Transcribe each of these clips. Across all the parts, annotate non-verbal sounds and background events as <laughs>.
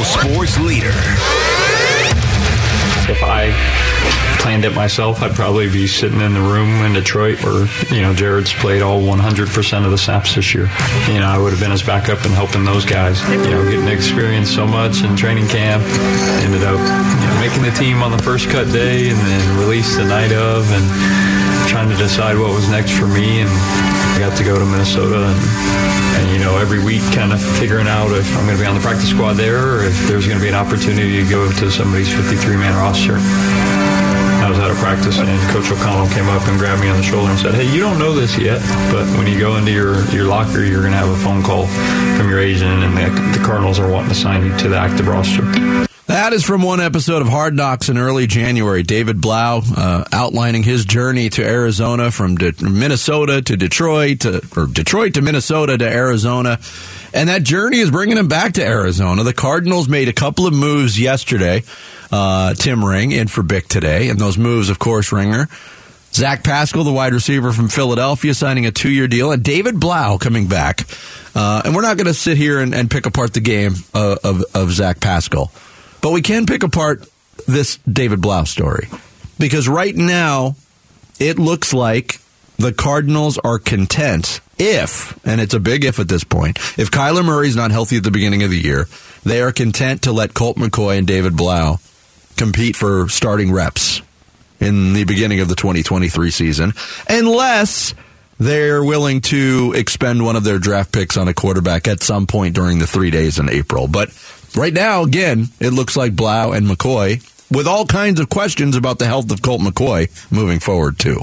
local sports leader. If I planned it myself, I'd probably be sitting in the room in Detroit where, you know, Jared's played all 100% of the snaps this year. You know, I would have been his backup and helping those guys. You know, getting experience so much in training camp. Ended up, you know, making the team on the first cut day and then released the night of and trying to decide what was next for me. And I got to go to Minnesota and, and you know, every week kind of figuring out if I'm going to be on the practice squad there or if there's going to be an opportunity to go to somebody's 53 man roster. I was out of practice, and Coach O'Connell came up and grabbed me on the shoulder and said, "Hey, you don't know this yet, but when you go into your, your locker, you're going to have a phone call from your agent, and the, the Cardinals are wanting to sign you to the active roster." That is from one episode of Hard Knocks in early January. David Blough uh, outlining his journey to Arizona from De- Minnesota to Detroit, to, or Detroit to Minnesota to Arizona. And that journey is bringing him back to Arizona. The Cardinals made a couple of moves yesterday. Uh, Tim Ring in for Bick today. And those moves, of course, Ringer. Zach Pascal, the wide receiver from Philadelphia, signing a two year deal, and David Blough coming back. Uh, and we're not going to sit here and, and, pick apart the game uh, of, of Zach Pascal. But we can pick apart this David Blough story because right now it looks like the Cardinals are content if, and it's a big if at this point, if Kyler Murray's not healthy at the beginning of the year, they are content to let Colt McCoy and David Blough compete for starting reps in the beginning of the 2023 season, unless they're willing to expend one of their draft picks on a quarterback at some point during the three days in April. But right now, again, it looks like Blough and McCoy with all kinds of questions about the health of Colt McCoy moving forward, too.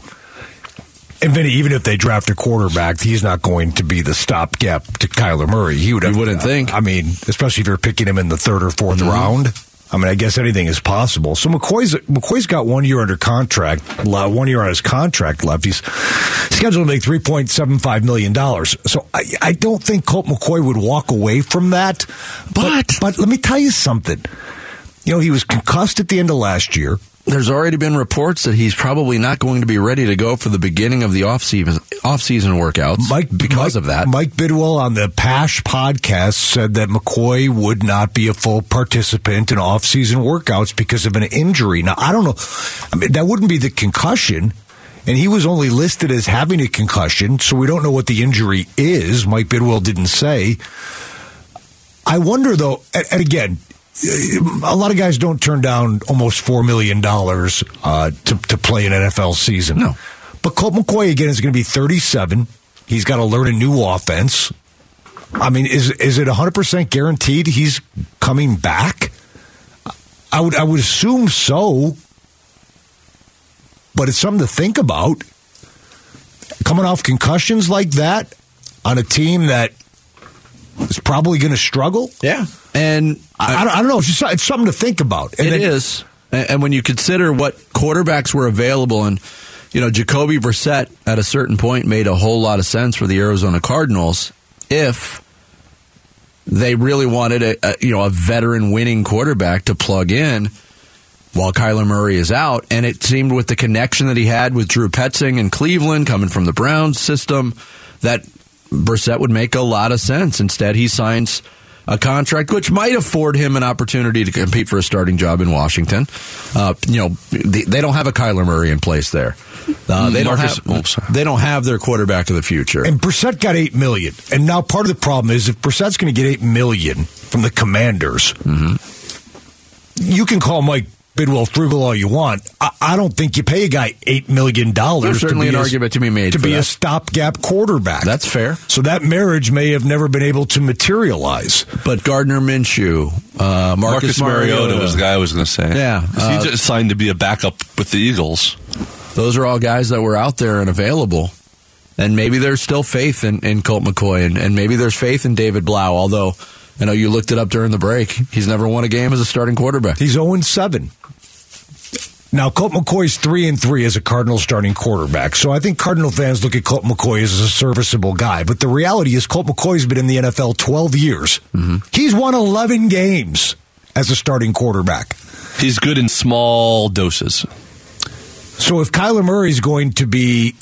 And Vinny, even if they draft a quarterback, he's not going to be the stopgap to Kyler Murray. He would. You wouldn't think. I mean, especially if you're picking him in the third or 4th mm-hmm. round. I mean, I guess anything is possible. So McCoy's McCoy's got one year under contract, one year on his contract left. He's scheduled to make three point seven five million dollars. So I, I, don't think Colt McCoy would walk away from that. But, but but let me tell you something. You know, he was concussed at the end of last year there's already been reports that he's probably not going to be ready to go for the beginning of the off-season, off-season workouts Mike, because Mike, of that. Mike Bidwill on the Pasch podcast said that McCoy would not be a full participant in off-season workouts because of an injury. Now, I don't know. I mean, that wouldn't be the concussion. And he was only listed as having a concussion, so we don't know what the injury is. Mike Bidwill didn't say. I wonder, though, and again, a lot of guys don't turn down almost four million dollars uh, to to play an NFL season. No, but Colt McCoy again is going to be 37. He's got to learn a new offense. I mean, is is it 100 percent guaranteed he's coming back? I would I would assume so, but it's something to think about. Coming off concussions like that on a team that is probably going to struggle. Yeah, and I, I, don't, I don't, know. It's, just, it's something to think about. And it then, is. And when you consider what quarterbacks were available, and you know Jacoby Brissett at a certain point made a whole lot of sense for the Arizona Cardinals if they really wanted a, a you know a veteran winning quarterback to plug in while Kyler Murray is out. And it seemed with the connection that he had with Drew Petzing in Cleveland, coming from the Browns system, that Brissett would make a lot of sense. Instead, he signs a contract which might afford him an opportunity to compete for a starting job in Washington. Uh, you know, they, they, don't have a Kyler Murray in place there. Uh, they Marcus, don't have they don't have their quarterback of the future. And Brissett got eight million. And now part of the problem is if Brissett's going to get eight million from the Commanders, mm-hmm. you can call Mike Bidwill frugal all you want. I, I don't think you pay a guy eight million dollars. Certainly, an a, argument to be made to be that. a stopgap quarterback. That's fair. So that marriage may have never been able to materialize. But Gardner Minshew, uh, Marcus, Marcus Mariota, Mariota, was the guy I was going to say. Yeah, uh, he just signed to be a backup with the Eagles. Those are all guys that were out there and available. And maybe there's still faith in, in Colt McCoy, and, and maybe there's faith in David Blough, although. I know you looked it up during the break. He's never won a game as a starting quarterback. He's 0 7. Now, Colt McCoy's three and three as a Cardinal starting quarterback. So I think Cardinal fans look at Colt McCoy as a serviceable guy. But the reality is, Colt McCoy's been in the NFL 12 years. Mm-hmm. He's won 11 games as a starting quarterback. He's good in small doses. So if Kyler Murray's going to be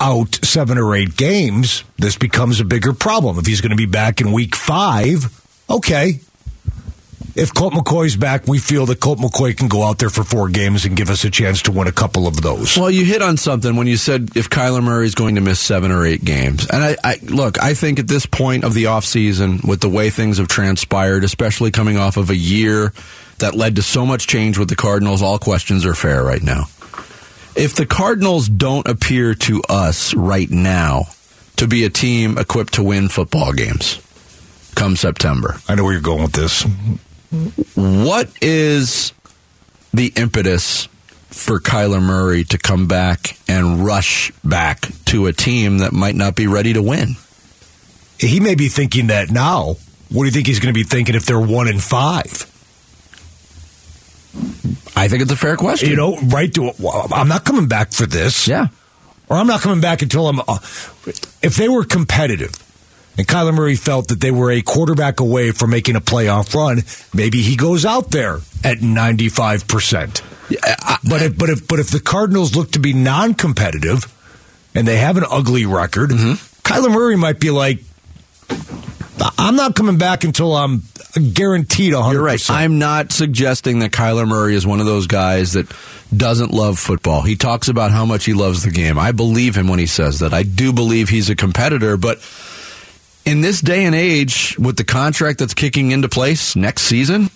out seven or eight games, this becomes a bigger problem. If he's going to be back in week five, okay, if Colt McCoy's back, we feel that Colt McCoy can go out there for four games and give us a chance to win a couple of those. Well, you hit on something when you said if Kyler Murray is going to miss seven or eight games. And I, I look, I think at this point of the offseason, with the way things have transpired, especially coming off of a year that led to so much change with the Cardinals, all questions are fair right now. If the Cardinals don't appear to us right now to be a team equipped to win football games come September, I know where you're going with this. what is the impetus for Kyler Murray to come back and rush back to a team that might not be ready to win? He may be thinking that now. What do you think he's going to be thinking if they're one and five? I think it's a fair question. You know, right? To, I'm not coming back for this. Yeah. Or I'm not coming back until I'm. Uh, if they were competitive, and Kyler Murray felt that they were a quarterback away from making a playoff run, maybe he goes out there at 95%. Yeah, I, but if but if but if the Cardinals look to be non-competitive and they have an ugly record, mm-hmm. Kyler Murray might be like I'm not coming back until I'm guaranteed 100%. You're right. I'm not suggesting that Kyler Murray is one of those guys that doesn't love football. He talks about how much he loves the game. I believe him when he says that. I do believe he's a competitor, but in this day and age, with the contract that's kicking into place next season,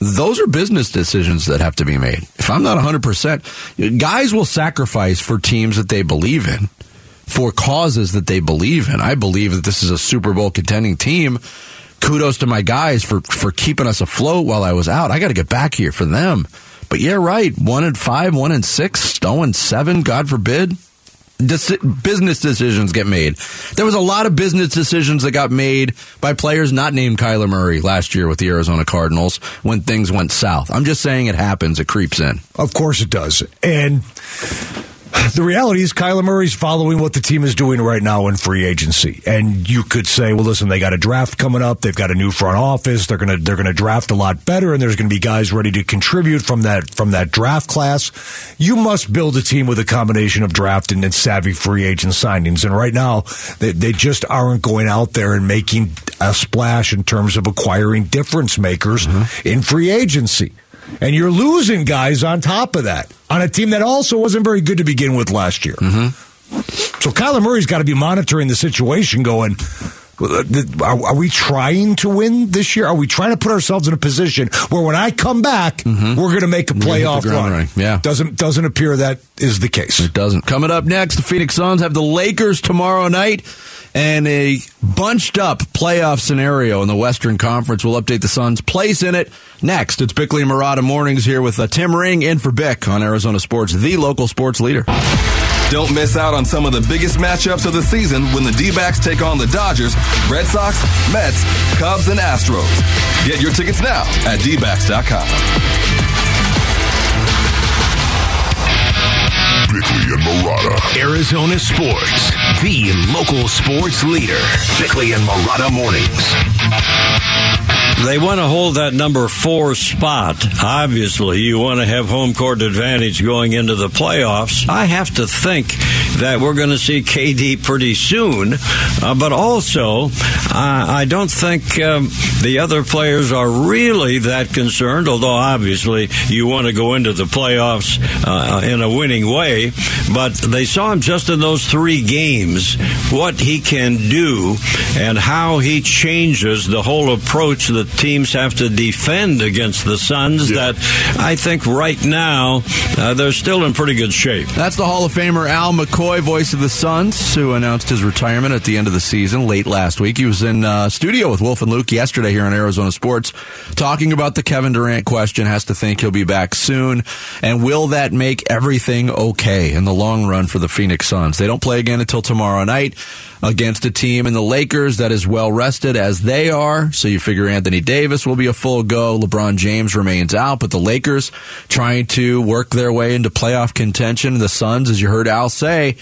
those are business decisions that have to be made. If I'm not 100%, guys will sacrifice for teams that they believe in, for causes that they believe in. I believe that this is a Super Bowl contending team. Kudos to my guys for, for keeping us afloat while I was out. I got to get back here for them. But yeah, right. One and five, one and six, oh and seven, God forbid business decisions get made. There was a lot of business decisions that got made by players not named Kyler Murray last year with the Arizona Cardinals when things went south. I'm just saying it happens. It creeps in. Of course it does. And <laughs> the reality is Kyler Murray's following what the team is doing right now in free agency. And you could say, well, listen, they got a draft coming up. They've got a new front office. They're going to, they're going to draft a lot better. And there's going to be guys ready to contribute from that, from that draft class. You must build a team with a combination of draft and, and savvy free agent signings. And right now they, they just aren't going out there and making a splash in terms of acquiring difference makers mm-hmm. in free agency. And you're losing guys on top of that on a team that also wasn't very good to begin with last year. Mm-hmm. So Kyler Murray's got to be monitoring the situation going, are, are, we trying to win this year? Are we trying to put ourselves in a position where when I come back, mm-hmm. we're going to make a playoff run? Yeah, doesn't doesn't appear that is the case. It doesn't. Coming up next, the Phoenix Suns have the Lakers tomorrow night and a bunched up playoff scenario in the Western Conference. We'll update the Suns' place in it next. It's Bickley and Marotta mornings here with uh, Tim Ring in for Bick on Arizona Sports, the local sports leader. Don't miss out on some of the biggest matchups of the season when the D-backs take on the Dodgers, Red Sox, Mets, Cubs, and Astros. Get your tickets now at dbacks.com. Bickley and Marotta. Arizona Sports, the local sports leader. Bickley and Marotta Mornings. They want to hold that number four spot. Obviously, you want to have home court advantage going into the playoffs. I have to think that we're going to see KD pretty soon, uh, but also, uh, I don't think um, the other players are really that concerned, although obviously you want to go into the playoffs uh, in a winning way but they saw him just in those three games, what he can do and how he changes the whole approach that teams have to defend against the Suns. Yeah. That I think right now uh, they're still in pretty good shape. That's the Hall of Famer Al McCoy, voice of the Suns, who announced his retirement at the end of the season late last week. He was in uh, studio with Wolf and Luke yesterday here on Arizona Sports talking about the Kevin Durant question. Has to think he'll be back soon. And will that make everything okay? In the long run for the Phoenix Suns. They don't play again until tomorrow night against a team in the Lakers that is well rested as they are. So you figure Anthony Davis will be a full go. LeBron James remains out, but the Lakers trying to work their way into playoff contention. The Suns, as you heard Al say,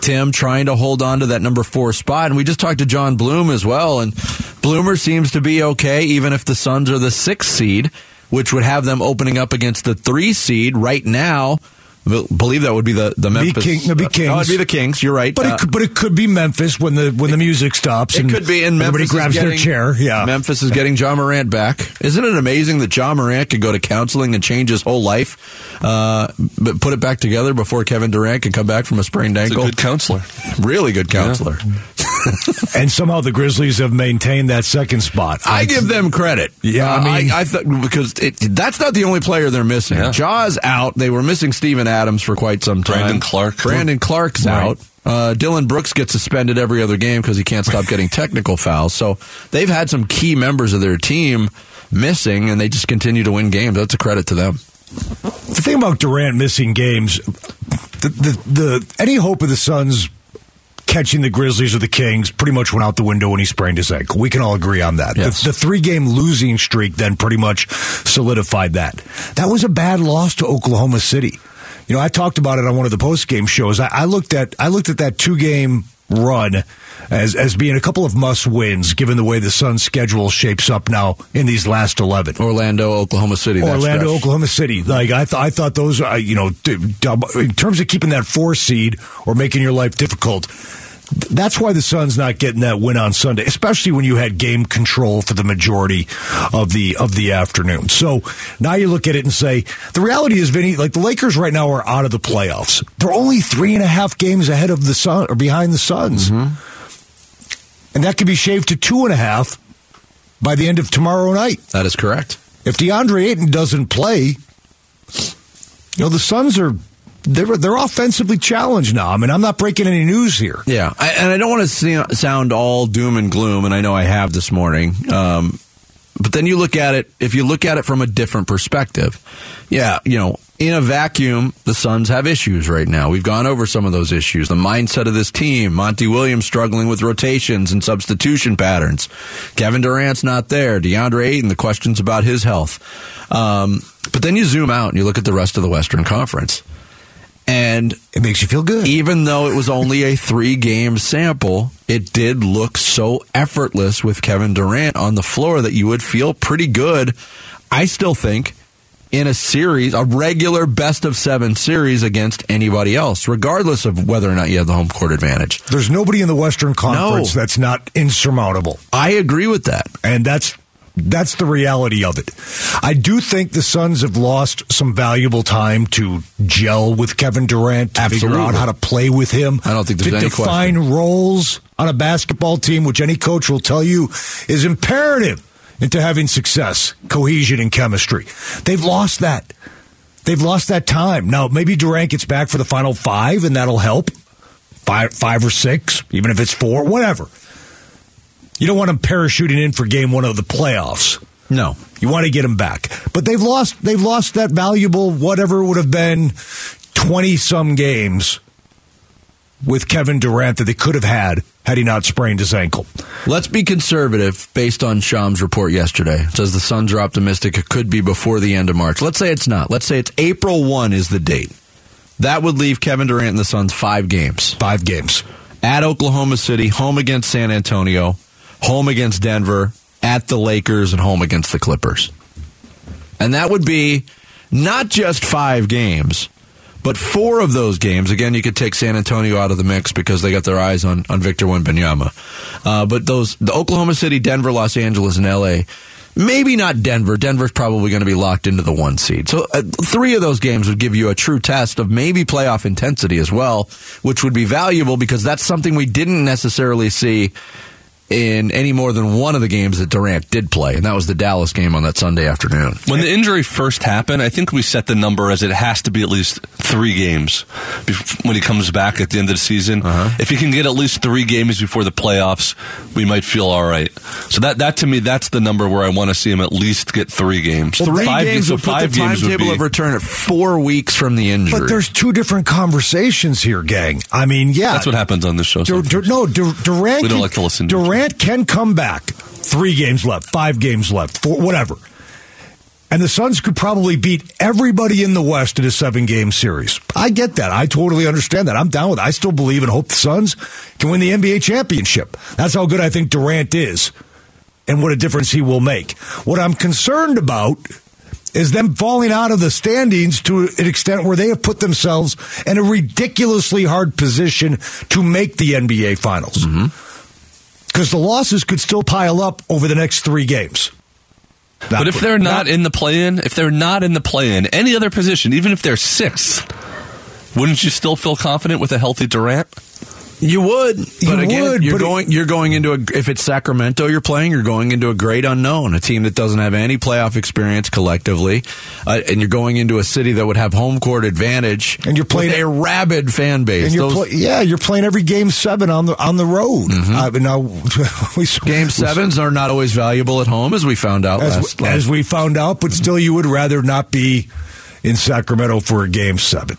Tim trying to hold on to that number four spot. And we just talked to John Bloom as well. And Bloomer seems to be okay, even if the Suns are the sixth seed, which would have them opening up against the three seed right now Believe that would be the the Memphis. King- it'd be Oh, Kings. it'd be the Kings. You're right. But Uh, it could, but it could be Memphis when the when the music stops. It and could be, and everybody Memphis is grabs their chair. Yeah, Memphis is getting Ja Morant back. Isn't it amazing that Ja Morant could go to counseling and change his whole life, uh, but put it back together before Kevin Durant can come back from a sprained He's a ankle? good counselor. really good counselor. <laughs> and somehow the Grizzlies have maintained that second spot. I give them credit. Yeah, I Uh, mean- I, thought because it, that's not the only player they're missing. Yeah. Ja's out. They were missing Steven Adams for quite some time. Brandon Clarke. Brandon Clarke's Right. out. Uh, Dillon Brooks gets suspended every other game because he can't stop getting <laughs> technical fouls. So they've had some key members of their team missing, and they just continue to win games. That's a credit to them. The thing about Durant missing games, the, the, the any hope of the Suns catching the Grizzlies or the Kings pretty much went out the window when he sprained his ankle. We can all agree on that. Yes. The, the three game losing streak then pretty much solidified that. That was a bad loss to Oklahoma City. You know, I talked about it on one of the post game shows. I, I looked at I looked at that two game run as as being a couple of must wins given the way the Suns schedule shapes up now in these last eleven. Orlando, Oklahoma City. Orlando, stretch. Oklahoma City. Like I, th- I thought those are, you know, in terms of keeping that four seed or making your life difficult. Th- That's why the Suns not getting that win on Sunday, especially when you had game control for the majority of the of the afternoon. So now you look at it and say the reality is, Vinny, like the Lakers right now are out of the playoffs. They're only three and a half games ahead of the Sun or behind the Suns, mm-hmm. and that could be shaved to two and a half by the end of tomorrow night. That is correct. If DeAndre Ayton doesn't play, you know the Suns are they're they're offensively challenged now. I mean, I'm not breaking any news here. Yeah, I, and I don't want to sound all doom and gloom, and I know I have this morning. Um, but then you look at it, if you look at it from a different perspective, yeah, you know, in a vacuum, the Suns have issues right now. We've gone over some of those issues. The mindset of this team, Monty Williams struggling with rotations and substitution patterns. Kevin Durant's not there. DeAndre Ayton, the questions about his health. Um, but then you zoom out and you look at the rest of the Western Conference. And It makes you feel good. even though it was only a three game sample, it did look so effortless with Kevin Durant on the floor that you would feel pretty good. I still think in a series, a regular best of seven series against anybody else, regardless of whether or not you have the home court advantage. There's nobody in the Western Conference that's not insurmountable, I agree with that. and that's that's the reality of it. I do think the Suns have lost some valuable time to gel with Kevin Durant to figure out how to play with him. I don't think there's to any define roles on a basketball team, which any coach will tell you is imperative into having success, cohesion, and chemistry. They've lost that. They've lost that time. Now, maybe Durant gets back for the final five, and that'll help. Five, five or six, even if it's four, whatever. You don't want him parachuting in for game one of the playoffs. No. You want to get him back, but they've lost. They've lost that valuable whatever would have been twenty some games with Kevin Durant that they could have had had he not sprained his ankle. Let's be conservative based on Shams' report yesterday. It says the Suns are optimistic it could be before the end of March. Let's say it's not. Let's say it's April 1 is the date. That would leave Kevin Durant and the Suns five games. Five games. At Oklahoma City, home against San Antonio, home against Denver, at the Lakers, and home against the Clippers. And that would be not just five games, but four of those games. Again, you could take San Antonio out of the mix because they got their eyes on, on Victor Wembanyama. Uh, but those, the Oklahoma City, Denver, Los Angeles, and LA, maybe not Denver. Denver's probably going to be locked into the one seed. So uh, three of those games would give you a true test of maybe playoff intensity as well, which would be valuable because that's something we didn't necessarily see in any more than one of the games that Durant did play, and that was the Dallas game on that Sunday afternoon. When the injury first happened, I think we set the number as it has to be at least three games when he comes back at the end of the season. Uh-huh. If he can get at least three games before the playoffs, we might feel all right. So that, that to me, that's the number where I want to see him at least get three games. Three five games so would put five the games would timetable be- of return at four weeks from the injury. But there's two different conversations here, gang. I mean, yeah, That's what happens on this show. Dur- Dur- sometimes. no, Dur- Durant. We don't like to listen to Durant can come back. Three games left, five games left, four, whatever. And the Suns could probably beat everybody in the West in a seven game series. I get that. I totally understand that. I'm down with it. I still believe and hope the Suns can win the NBA championship. That's how good I think Durant is and what a difference he will make. What I'm concerned about is them falling out of the standings to an extent where they have put themselves in a ridiculously hard position to make the NBA Finals. Mm-hmm. Because the losses could still pile up over the next three games. But if they're not in the play-in, if they're not in the play-in, any other position, even if they're sixth, wouldn't you still feel confident with a healthy Durant? You would, but You again, would, you're but it- going. you're going into a. If it's Sacramento, you're playing. You're going into a great unknown, a team that doesn't have any playoff experience collectively, uh, and you're going into a city that would have home court advantage, And you're playing- with a rabid fan base. and you're Those- play, yeah, you're playing every game seven on the on the road. Uh, now <laughs> we game sevens are not always valuable at home, as we found out as, last. we, as we found out, but still, you would rather not be in Sacramento for a game seven.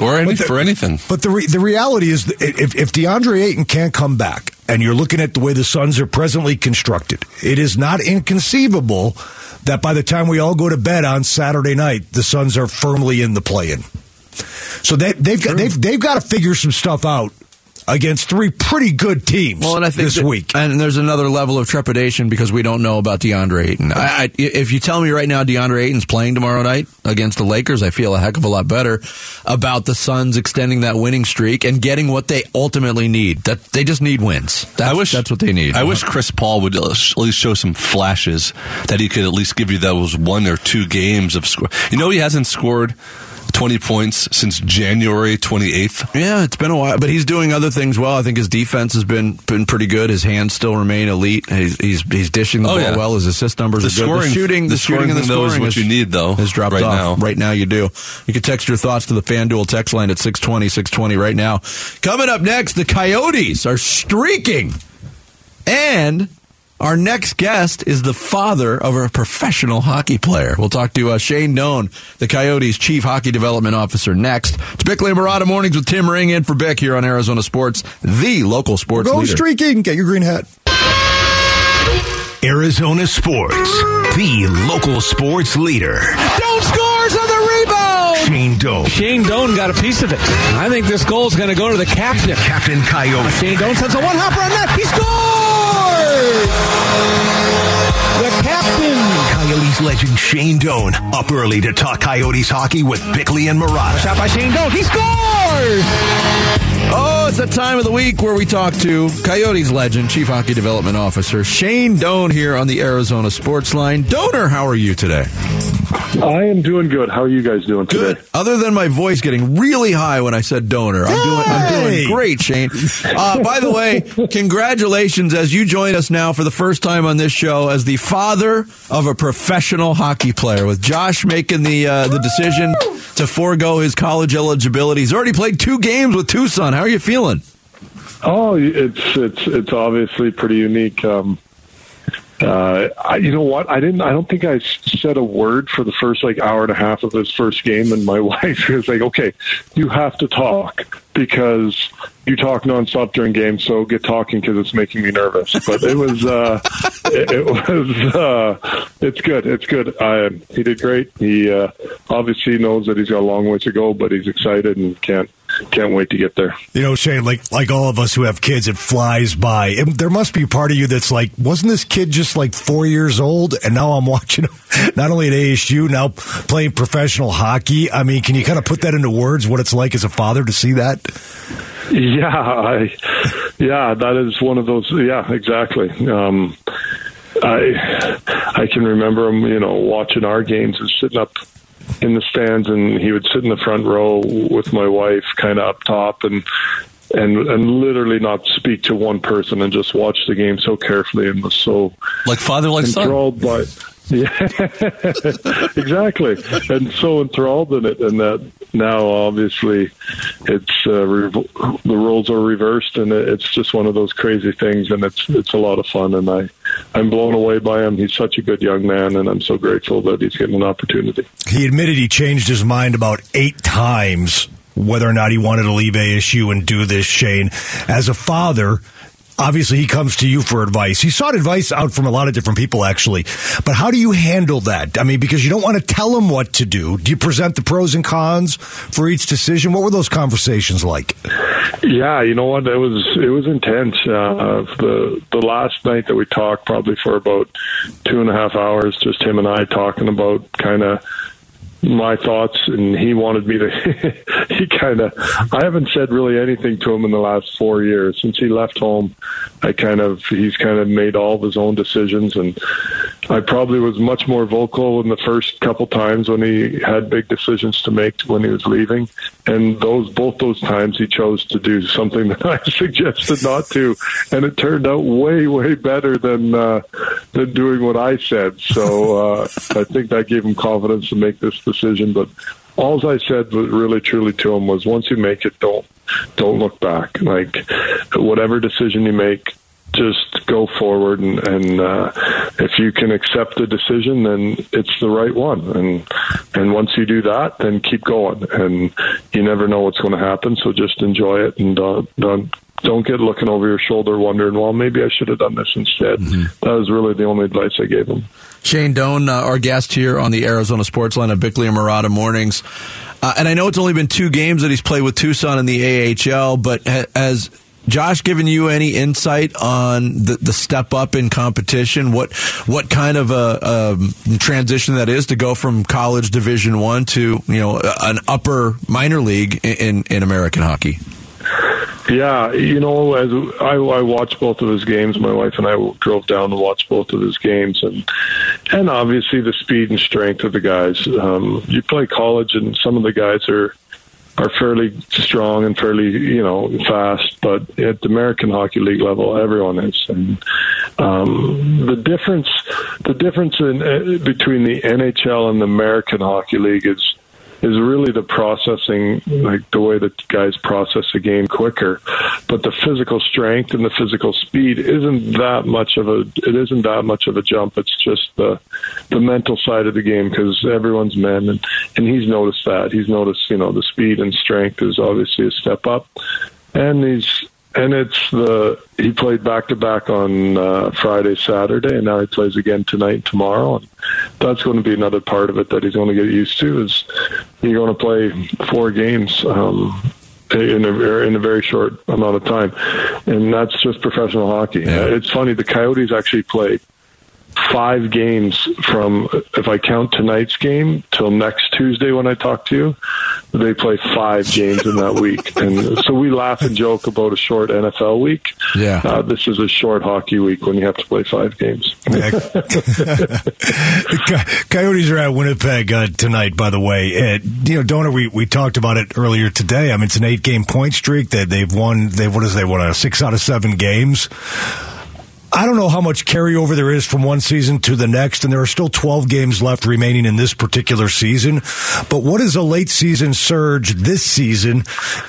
Or any, the- for anything. But the re- the reality is, if if DeAndre Ayton can't come back, and you're looking at the way the Suns are presently constructed, it is not inconceivable that by the time we all go to bed on Saturday night, the Suns are firmly in the play-in. So they, they've got they've they've got to figure some stuff out against three pretty good teams Well, and I think this that- week. and there's another level of trepidation because we don't know about DeAndre Ayton. I, I, if you tell me right now DeAndre Ayton's playing tomorrow night against the Lakers, I feel a heck of a lot better about the Suns extending that winning streak and getting what they ultimately need. That they just need wins. That's, I wish that's what they need. I wish Chris Paul would at least show some flashes that he could at least give you those one or two games of score. You know, he hasn't scored twenty points since January twenty eighth. Yeah, it's been a while, but he's doing other things well. I think his defense has been been pretty good. His hands still remain elite. He's he's, he's dishing the Oh, ball yeah. well. His assist numbers The are good. scoring- the shooting, the the, shooting, and the scoring, is what you need, though, has dropped right off. now. Right now, you do. You can text your thoughts to the FanDuel text line at 620, 620 right now. Coming up next, the Coyotes are streaking, and our next guest is the father of a professional hockey player. We'll talk to uh, Shane Doan, the Coyotes' chief hockey development officer, next. It's Bickley and Marotta Mornings with Tim Ring in for Bick here on Arizona Sports, the local sports Go leader. streaking, get your green hat. Arizona Sports, the local sports leader. Doan scores on the rebound. Shane Doan, Shane Doan got a piece of it. I think this goal is going to go to the captain. Captain Coyote. Shane Doan sends a one hopper on net. He scores! Big. The captain. Coyotes legend Shane Doan up early to talk Coyotes hockey with Bickley and Marotta. Shot by Shane Doan. He scores! Oh, it's the time of the week where we talk to Coyotes legend, Chief Hockey Development Officer Shane Doan here on the Arizona Sports Line. Doaner, how are you today? I am doing good. How are you guys doing today? Good. Other than my voice getting really high when I said Doaner, I'm doing I'm doing great, Shane. Uh, by the way, <laughs> congratulations as you join us now for the first time on this show as the father of a professional hockey player. With Josh making the uh, the decision to forego his college eligibility, he's already played two games with Tucson. How are you feeling? Oh, it's it's it's obviously pretty unique. Um, uh, I, you know what? I didn't. I don't think I said a word for the first like hour and a half of his first game, and my <laughs> wife was like, "Okay, you have to talk because you talk nonstop during games, so get talking because it's making me nervous." But it was, uh, <laughs> it, it was, uh, it's good. It's good. I, he did great. He uh, obviously knows that he's got a long way to go, but he's excited and can't can't wait to get there. You know, Shane, like like all of us who have kids, it flies by. It- there must be part of you that's like, wasn't this kid just like four years old, and now I'm <laughs> watching him not only at ASU now playing professional hockey. I mean, can you kind of put that into words? What it's like as a father to see that? Yeah, I, yeah, that is one of those. Yeah, exactly. Um, I I can remember him, you know, watching our games and sitting up in the stands, and he would sit in the front row with my wife, kind of up top, and and and literally not speak to one person and just watch the game so carefully and was so Like father, like son. enthralled by. <laughs> Yeah, <laughs> exactly, and so enthralled in it, and that now obviously it's uh, rev- the roles are reversed, and it- it's just one of those crazy things, and it's it's a lot of fun, and I I'm blown away by him. He's such a good young man, and I'm so grateful that he's getting an opportunity. He admitted he changed his mind about eight times whether or not he wanted to leave ASU and do this, Shane. As a father, obviously he comes to you for advice. He sought advice out from a lot of different people, actually. But how do you handle that? I mean, because you don't want to tell him what to do. Do you present the pros and cons for each decision? What were those conversations like? Yeah, you know what? It was it was intense. Uh, the the last night that we talked, probably for about two and a half hours, just him and I talking about kind of my thoughts and he wanted me to <laughs> he kind of i haven't said really anything to him in the last four years. Since he left home i kind of he's kind of made all of his own decisions and i probably was much more vocal in the first couple times when he had big decisions to make when he was leaving and those both those times he chose to do something <laughs> that i suggested not to and it turned out way way better than uh than doing what i said so uh i think that gave him confidence to make this decision. But all I said, really truly to him, was once you make it, don't don't look back. Like whatever decision you make, just go forward and, and uh, if you can accept the decision then it's the right one and and once you do that then keep going and you never know what's going to happen so just enjoy it and uh, don't don't get looking over your shoulder wondering well maybe I should have done this instead mm-hmm. that was really the only advice I gave him Shane Doan, uh, our guest here on the Arizona Sports Line of Bickley and Marotta Mornings. Uh, and I know it's only been two games that he's played with Tucson in the AHL, but ha- has Josh given you any insight on the, the step up in competition? What what kind of a, a transition that is to go from college Division One to you know an upper minor league in, in American hockey? Yeah, you know, as I, I watched both of his games, my wife and I drove down to watch both of his games, and and obviously the speed and strength of the guys. Um, you play college, and some of the guys are are fairly strong and fairly you know fast, but at the American Hockey League level, everyone is. And um, the difference, the difference in uh, between the NHL and the American Hockey League is is really the processing, like the way that guys process a game quicker. But the physical strength and the physical speed isn't that much of a it isn't that much of a jump. It's just the the mental side of the game because everyone's men, and and he's noticed that. He's noticed you know the speed and strength is obviously a step up, and he's and it's the he played back to back on uh, Friday, Saturday, and now he plays again tonight, and tomorrow, and that's going to be another part of it that he's going to get used to. Is you're going to play four games um, in a in a very short amount of time, and that's just professional hockey. Yeah. It's funny the Coyotes actually play five games from if I count tonight's game till next Tuesday when I talk to you, they play five games in that week, <laughs> and so we laugh and joke about a short NFL week. Yeah, uh, this is a short hockey week when you have to play five games. <laughs> Coyotes are at Winnipeg uh, tonight. By the way, uh, you know, Doaner, we we talked about it earlier today. I mean, it's an eight game point streak that they've won. They what is they won a six out of seven games. I don't know how much carryover there is from one season to the next, and there are still 12 games left remaining in this particular season. But what is a late season surge this season,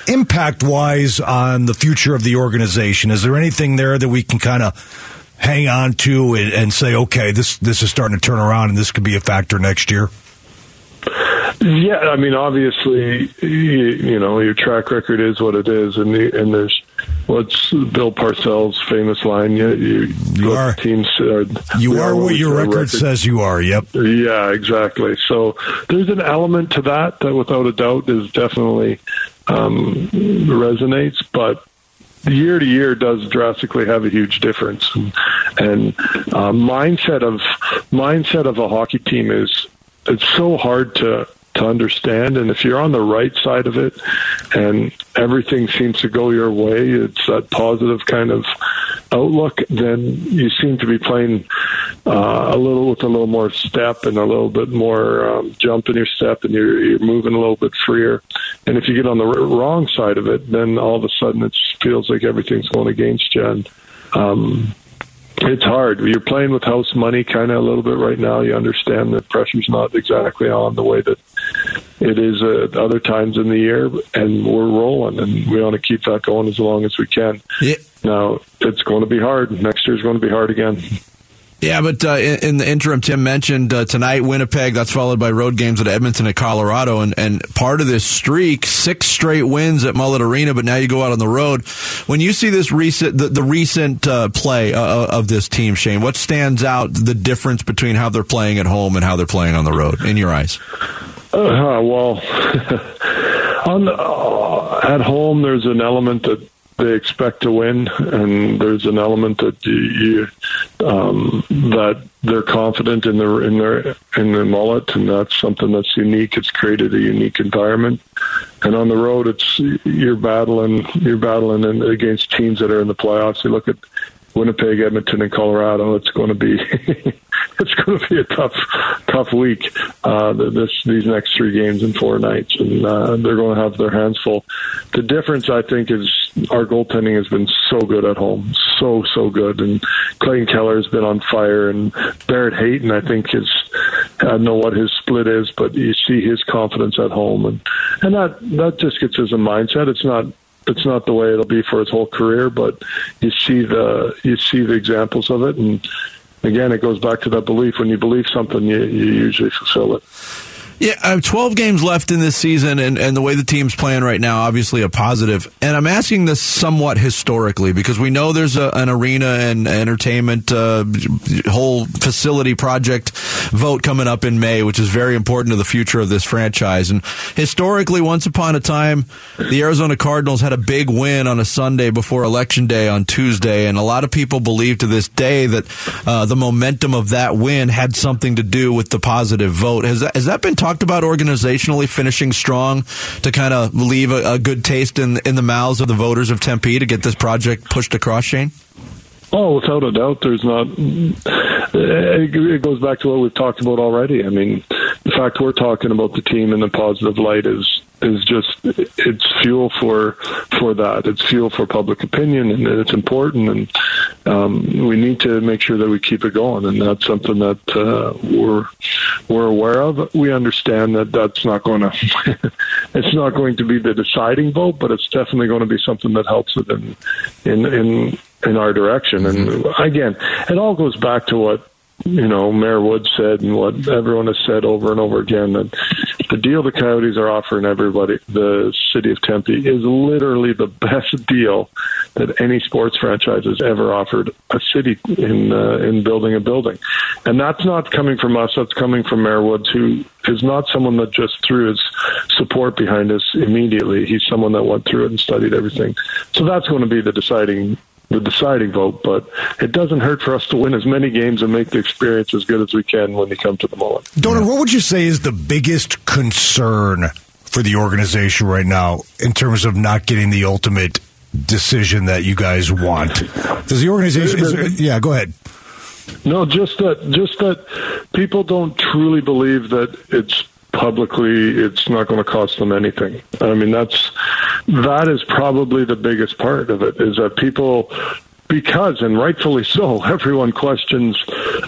impact wise, on the future of the organization? Is there anything there that we can kind of hang on to and, and say, okay, this this is starting to turn around, and this could be a factor next year? Yeah, I mean, obviously, you, you know, your track record is what it is, and the, and there's what's Bill Parcells' famous line? You, you, you are teams. Are, you are, are what your record, record, says you are. Yep. Yeah, exactly. So there's an element to that that, without a doubt, is definitely um, resonates, but year to year does drastically have a huge difference. And, and uh, mindset of mindset of a hockey team is it's so hard to to understand. And if you're on the right side of it and everything seems to go your way, it's that positive kind of outlook, then you seem to be playing uh, a little with a little more step and a little bit more um, jump in your step and you're, you're moving a little bit freer. And if you get on the wrong side of it, then all of a sudden it feels like everything's going against you. And, um, it's hard. You're playing with house money kind of a little bit right now. You understand that pressure's not exactly on the way that it is uh, at other times in the year, and we're rolling, and we want to keep that going as long as we can. Yeah. Now, it's going to be hard. Next year's going to be hard again. Yeah, but uh, in, in, the interim, Tim mentioned uh, tonight Winnipeg. That's followed by road games at Edmonton and Colorado, and and part of this streak, six straight wins at Mullet Arena. But now you go out on the road. When you see this recent the, the recent uh, play uh, uh, of this team, Shane, what stands out the difference between how they're playing at home and how they're playing on the road in your eyes? Uh, well. <laughs> On at home, there's an element that they expect to win, and there's an element that you, um, that they're confident in their in their in their mullet, and that's something that's unique. It's created a unique environment. And on the road, it's you're battling you're battling in, against teams that are in the playoffs. You look at Winnipeg, Edmonton, and Colorado. It's going to be <laughs> it's going to be a tough tough week. Uh, this these next three games in four nights, and uh, they're going to have their hands full. The difference, I think, is our goaltending has been so good at home, so so good, and Clayton Keller has been on fire, and Barrett Hayton, I think, is I don't know what his split is, but you see his confidence at home, and and that that just gets us a mindset. It's not it's not the way it'll be for his whole career, but you see the you see the examples of it, and again, it goes back to that belief. When you believe something, you, you usually fulfill it. Yeah, I have 12 games left in this season, and, and the way the team's playing right now, obviously a positive. And I'm asking this somewhat historically because we know there's a, an arena and entertainment uh, whole facility project vote coming up in May, which is very important to the future of this franchise. And historically, once upon a time, the Arizona Cardinals had a big win on a Sunday before Election Day on Tuesday, and a lot of people believe to this day that uh, the momentum of that win had something to do with the positive vote. Has that, has that been talked about organizationally finishing strong to kind of leave a, a, good taste in in the mouths of the voters of Tempe to get this project pushed across, Shane? Oh, without a doubt, there's not. It goes back to what we've talked about already. I mean, the fact we're talking about the team in a positive light is is just it's fuel for for that. It's fuel for public opinion, and it's important. And um, we need to make sure that we keep it going. And that's something that uh, we're we're aware of. We understand that that's not going <laughs> to it's not going to be the deciding vote, but it's definitely going to be something that helps it in in in in our direction. And again, it all goes back to what you know, Mayor Wood said and what everyone has said over and over again that the deal the Coyotes are offering everybody, the city of Tempe, is literally the best <laughs> deal that any sports franchise has ever offered a city in uh, in building a building, and that's not coming from us. That's coming from Mayor Woods, who is not someone that just threw his support behind us immediately. He's someone that went through it and studied everything. So that's going to be the deciding the deciding vote, but it doesn't hurt for us to win as many games and make the experience as good as we can when we come to the Mullet. Doaner, what would you say is the biggest concern for the organization right now in terms of not getting the ultimate decision that you guys want? Does the organization? There, yeah, go ahead. No, just that just that people don't truly believe that it's publicly it's not going to cost them anything. I mean that's that is probably the biggest part of it is that people because and rightfully so <laughs> everyone questions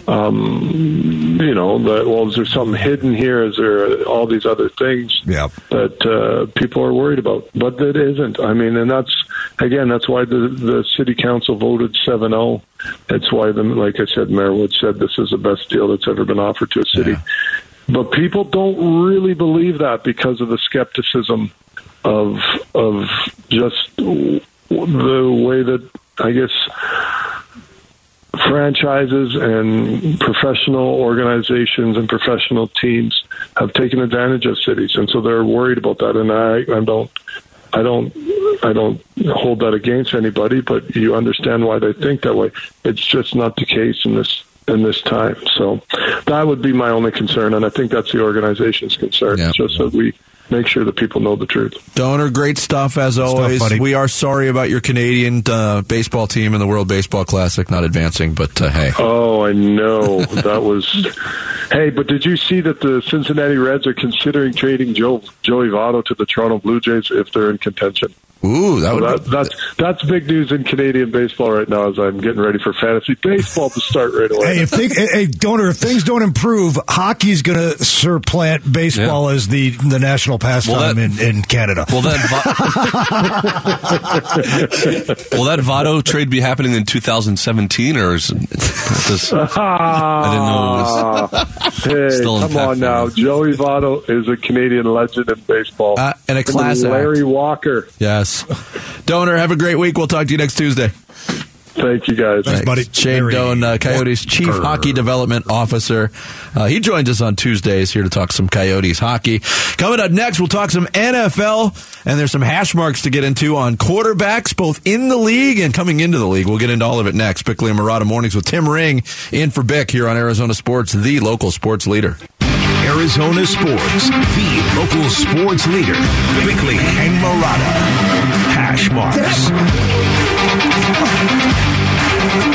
um, you know that well is there something hidden here is there all these other things yeah. that uh, people are worried about but it isn't i mean and that's again that's why the the city council voted 7-0 it's why the like i said mayor wood said this is the best deal that's ever been offered to a city yeah. But people don't really believe that because of the skepticism of of just the way that I guess franchises and professional organizations and professional teams have taken advantage of cities, and so they're worried about that. And I, I don't, I don't, I don't hold that against anybody, but you understand why they think that way. It's just not the case in this in this time. So that would be my only concern, and I think that's the organization's concern. Yeah. Just that we make sure that people know the truth. Doaner, great stuff as always. Stuff, we are sorry about your Canadian uh, baseball team in the World Baseball Classic not advancing, but uh, hey. Oh, I know <laughs> that was. hey, but did you see that the Cincinnati Reds are considering trading Joe Joey Votto to the Toronto Blue Jays if they're in contention? Ooh, that would that, be... that's that's big news in Canadian baseball right now. As I'm getting ready for fantasy baseball to start right away. Hey, if they, hey, Doaner, if things don't improve, hockey's going to supplant baseball yeah. as the the national pastime well, that, in, in Canada. Will that <laughs> will that Votto trade be happening in 2017 or is this, I didn't know. It was <laughs> hey, still come on now, Joey Votto is a Canadian legend in baseball uh, and a class Larry act. Walker. Yes. Doaner, have a great week. We'll talk to you next Tuesday. Thank you guys. Thanks, buddy. Shane Doan, uh, Coyotes Chief Hockey Development Officer. Uh, he joins us on Tuesdays here to talk some Coyotes hockey. Coming up next, we'll talk some NFL, and there's some hash marks to get into on quarterbacks, both in the league and coming into the league. We'll get into all of it next. Bickley and Marotta Mornings with Tim Ring in for Bick here on Arizona Sports, the local sports leader. Arizona Sports, the local sports leader. Bickley and Marotta. Hash marks.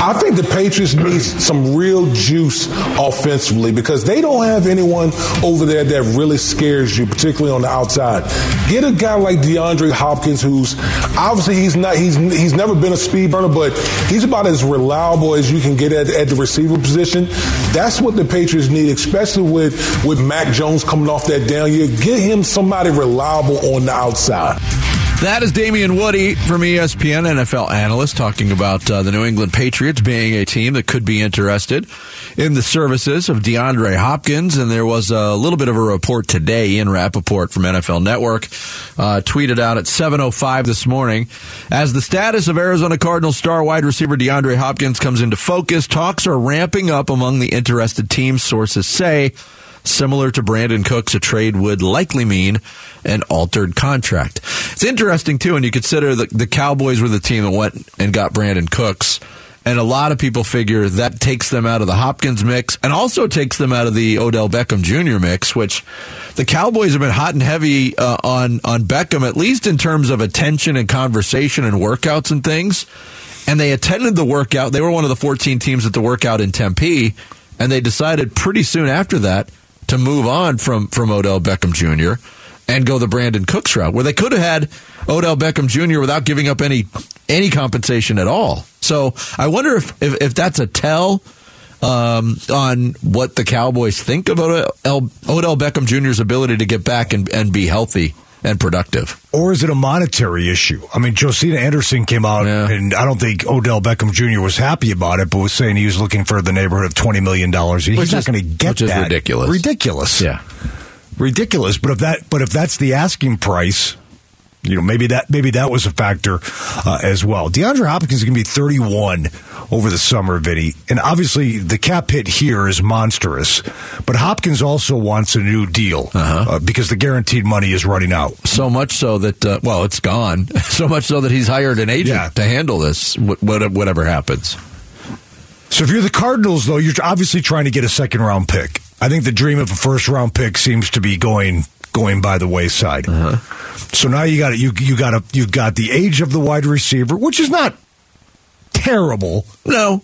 I think the Patriots need some real juice offensively because they don't have anyone over there that really scares you, particularly on the outside. Get a guy like DeAndre Hopkins, who's obviously he's not he's he's never been a speed burner, but he's about as reliable as you can get at, at the receiver position. That's what the Patriots need, especially with with Mac Jones coming off that down year. Get him somebody reliable on the outside. That is Damien Woody from ESPN, NFL analyst, talking about uh, the New England Patriots being a team that could be interested in the services of DeAndre Hopkins. And there was a little bit of a report today, Ian Rapoport from NFL Network, uh, tweeted out at 7.05 this morning. As the status of Arizona Cardinals star wide receiver DeAndre Hopkins comes into focus, talks are ramping up among the interested teams, sources say. Similar to Brandin Cooks, a trade would likely mean an altered contract. It's interesting, too, when you consider that the Cowboys were the team that went and got Brandin Cooks. And a lot of people figure that takes them out of the Hopkins mix and also takes them out of the Odell Beckham Jr. mix, which the Cowboys have been hot and heavy uh, on, on Beckham, at least in terms of attention and conversation and workouts and things. And they attended the workout. They were one of the 14 teams at the workout in Tempe. And they decided pretty soon after that to move on from, from Odell Beckham Jr. and go the Brandin Cooks route, where they could have had Odell Beckham Jr. without giving up any any compensation at all. So I wonder if if, if that's a tell um, on what the Cowboys think of Odell, Odell Beckham Jr.'s ability to get back and, and be healthy and productive. Or is it a monetary issue? I mean, Josina Anderson came out, Yeah. and I don't think Odell Beckham Jr. was happy about it, but was saying he was looking for the neighborhood of $20 million. He's Which not going to get which is that. ridiculous. Ridiculous. Yeah. ridiculous. But if that, but if that's the asking price, you know, maybe that maybe that was a factor uh, as well. DeAndre Hopkins is going to be 31 over the summer, Vinny, and obviously the cap hit here is monstrous. But Hopkins also wants a new deal uh because the guaranteed money is running out. So much so that uh, well, it's gone. <laughs> So much so that he's hired an agent Yeah. to handle this, whatever happens. So if you're the Cardinals, though, you're obviously trying to get a second round pick. I think the dream of a first round pick seems to be going going by the wayside. Uh-huh. So now you got it. You you got a you got the age of the wide receiver, which is not terrible. No,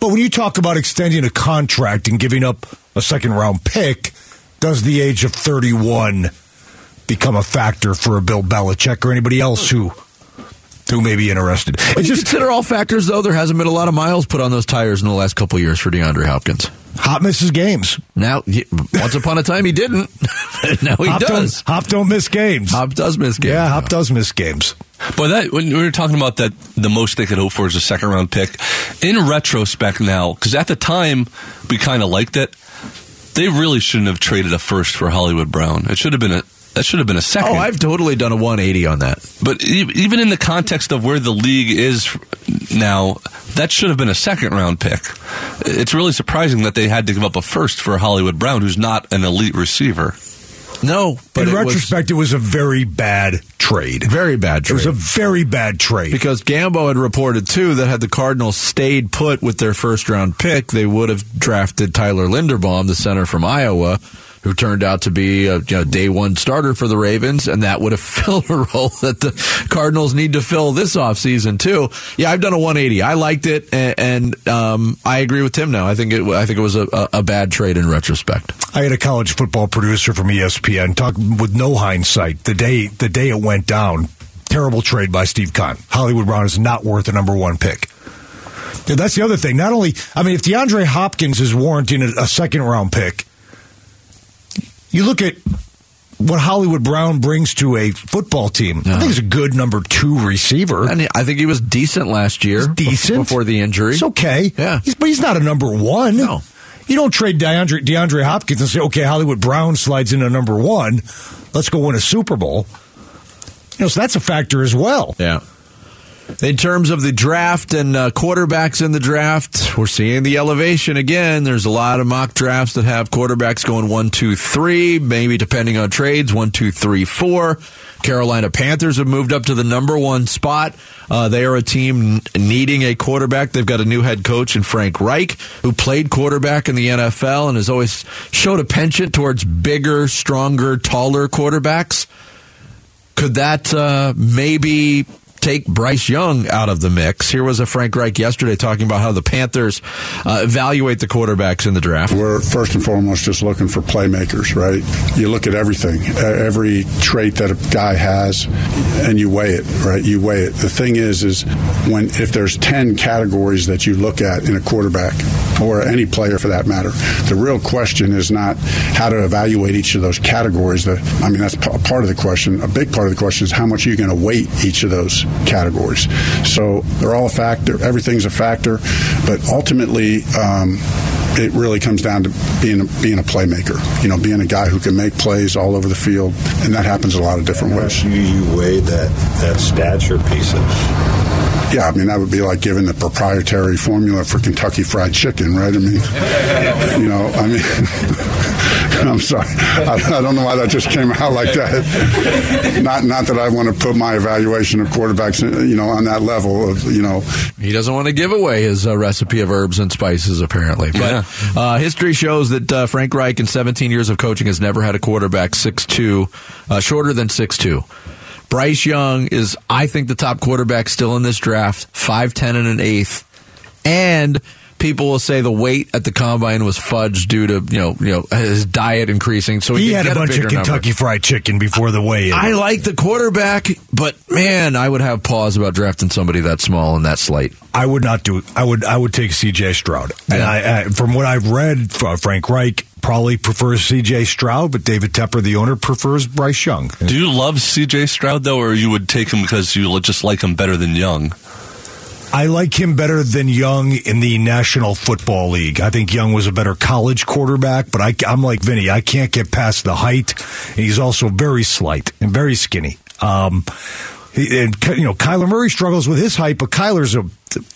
but when you talk about extending a contract and giving up a second round pick, does the age of 31 become a factor for a Bill Belichick or anybody else who who may be interested? When It's you just consider all factors, though, there hasn't been a lot of miles put on those tires in the last couple of years for DeAndre Hopkins. Hop misses games. Now, once upon a time, he didn't. <laughs> now he Hop does. Don't, Hop don't miss games. Hop does miss games. Yeah, Hop does miss games. But that when we were talking about that, the most they could hope for is a second round pick. In retrospect, now because at the time we kind of liked it, they really shouldn't have traded a first for Hollywood Brown. It should have been a that should have been a second. Oh, I've totally done a 180 on that. But e- even in the context of where the league is now, that should have been a second round pick. It's really surprising that they had to give up a first for Hollywood Brown, who's not an elite receiver. No, but In it was retrospect, it was a very bad trade. very bad trade. It was a very bad trade. because Gambo had reported too that had the Cardinals stayed put with their first round pick, they would have drafted Tyler Linderbaum, the center from Iowa, who turned out to be a you know, day one starter for the Ravens, and that would have <laughs> filled a role that the Cardinals need to fill this offseason too. Yeah, I've done a 180. I liked it, and, and um, I agree with Tim now. I think it, I think it was a, a, bad trade in retrospect. I had a college football producer from ESPN talk with no hindsight the day the day it went down. Terrible trade by Steve Keim. Hollywood Brown is not worth a number one pick. That's the other thing. Not only, I mean, if DeAndre Hopkins is warranting a second round pick, you look at what Hollywood Brown brings to a football team. I think he's a good number two receiver. And I think he was decent last year, decent before the injury. It's okay. Yeah. He's, but he's not a number one. No. You don't trade DeAndre, DeAndre Hopkins and say, okay, Hollywood Brown slides into number one. Let's go win a Super Bowl. You know, so that's a factor as well. Yeah. In terms of the draft and uh, quarterbacks in the draft, we're seeing the elevation again. There's a lot of mock drafts that have quarterbacks going one, two, three, maybe depending on trades, one, two, three, four. Carolina Panthers have moved up to the number one spot. Uh, they are a team needing a quarterback. They've got a new head coach in Frank Reich, who played quarterback in the NFL and has always showed a penchant towards bigger, stronger, taller quarterbacks. Could that uh, maybe take Bryce Young out of the mix. Here was a Frank Reich yesterday talking about how the Panthers uh, evaluate the quarterbacks in the draft. We're first and foremost just looking for playmakers, right? You look at everything, every trait that a guy has, and you weigh it, right? You weigh it. The thing is, is when if there's ten categories that you look at in a quarterback or any player for that matter, the real question is not how to evaluate each of those categories. The, I mean, that's part of the question. A big part of the question is how much are you going to weight each of those categories. So they're all a factor. Everything's a factor, but ultimately. Um, it really comes down to being a, being a playmaker. You know, being a guy who can make plays all over the field, and that happens a lot of different ways. You, you weigh that that stature piece of yeah, I mean, that would be like giving the proprietary formula for Kentucky Fried Chicken, right? I mean, <laughs> you know, I mean, <laughs> I'm sorry. I, I, don't know why that just came out like that. Not, not that I want to put my evaluation of quarterbacks, you know, on that level of, you know. He doesn't want to give away his uh, recipe of herbs and spices, apparently. But yeah. uh, history shows that uh, Frank Reich, in 17 years of coaching, has never had a quarterback 6'2", uh, shorter than 6'2". Bryce Young is, I think, the top quarterback still in this draft, 5'10 and an eighth. And people will say the weight at the combine was fudged due to you know you know his diet increasing. So he, he had a bunch a of Kentucky number. Fried Chicken before the weigh-in. I like the quarterback, but man, I would have pause about drafting somebody that small and that slight. I would not do. I would. I would take C.J. Stroud. Yeah. And I, I, from what I've read, Frank Reich probably prefers C.J. Stroud, but David Tepper, the owner, prefers Bryce Young. Do you love C.J. Stroud though, or you would take him because you just like him better than Young? I like him better than Young in the National Football League. I think Young was a better college quarterback, but I, am like Vinny. I can't get past the height. And he's also very slight and very skinny. Um, he, and you know, Kyler Murray struggles with his height, but Kyler's a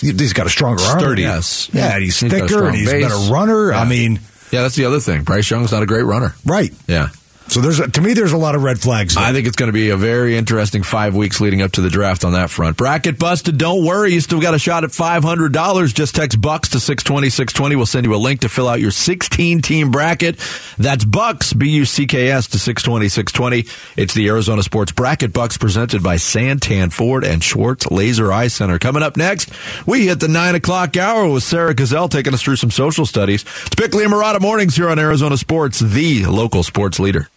he's got a stronger arm. Sturdy, yes. Yeah, he's, he's thicker and he's a better runner. Yeah. I mean, yeah, that's the other thing. Bryce Young's not a great runner. Right. Yeah. So there's to me there's a lot of red flags. There. I think it's going to be a very interesting five weeks leading up to the draft on that front. Bracket busted. Don't worry, you still got a shot at five hundred dollars. Just text Bucks to six twenty six twenty. We'll send you a link to fill out your sixteen team bracket. That's Bucks B U C K S to six twenty six twenty. It's the Arizona Sports Bracket Bucks presented by Santan Ford and Schwartz Laser Eye Center. Coming up next, we hit the nine o'clock hour with Sarah Gazelle taking us through some social studies. It's Bickley and Marotta mornings here on Arizona Sports, the local sports leader.